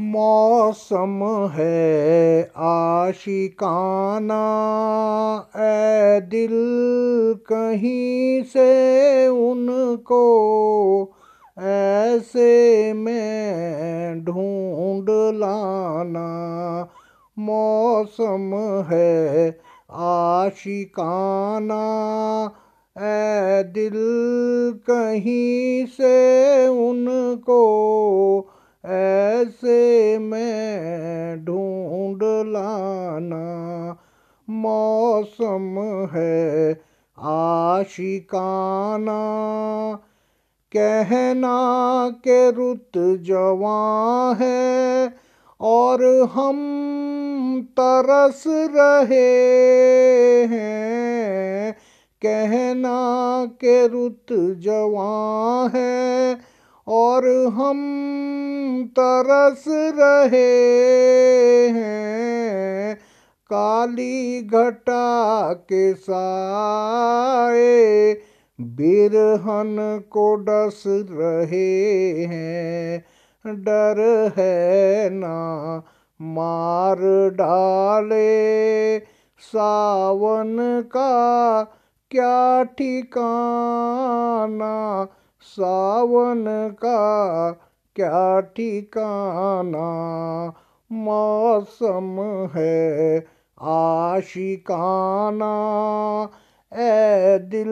मौसम है आशिकाना ए दिल कहीं से उनको, ऐसे में ढूंढ लाना। मौसम है आशिकाना ए दिल कहीं से उनको मौसम है। आशिकाना, कहना के रुत जवां है, और हम तरस रहे हैं। कहना के रुत जवां है, और हम तरस रहे हैं। काली घटा के साए, बिरहन को डस रहे हैं। डर है ना मार डाले, सावन का क्या ठिकाना, सावन का क्या ठिकाना, मौसम है आशिकाना ए दिल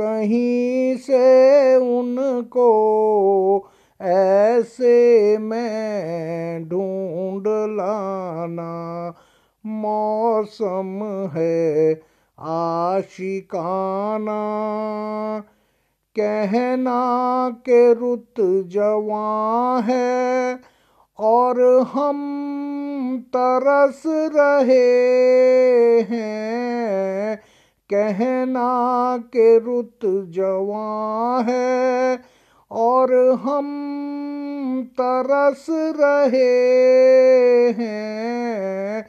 कहीं से उनको, ऐसे में ढूंढ लाना मौसम है। आशिकाना, कहना के रुत जवां है और हम तरस रहे हैं। कहना के रुत जवां है और हम तरस रहे हैं।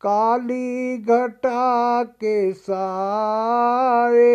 काली घटा के साए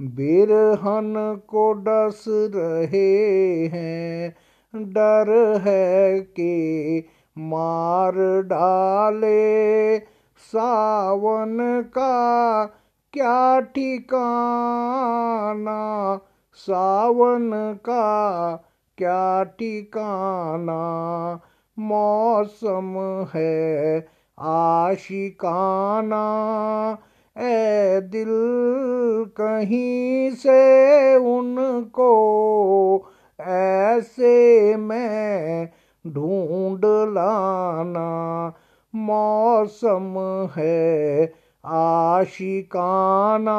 बिरहन को डस रहे हैं। डर है कि मार डाले सावन का क्या ठिकाना? सावन का क्या ठिकाना? मौसम है आशिकाना। ए दिल कहीं से उनको ऐसे में ढूंढ लाना मौसम है आशिकाना।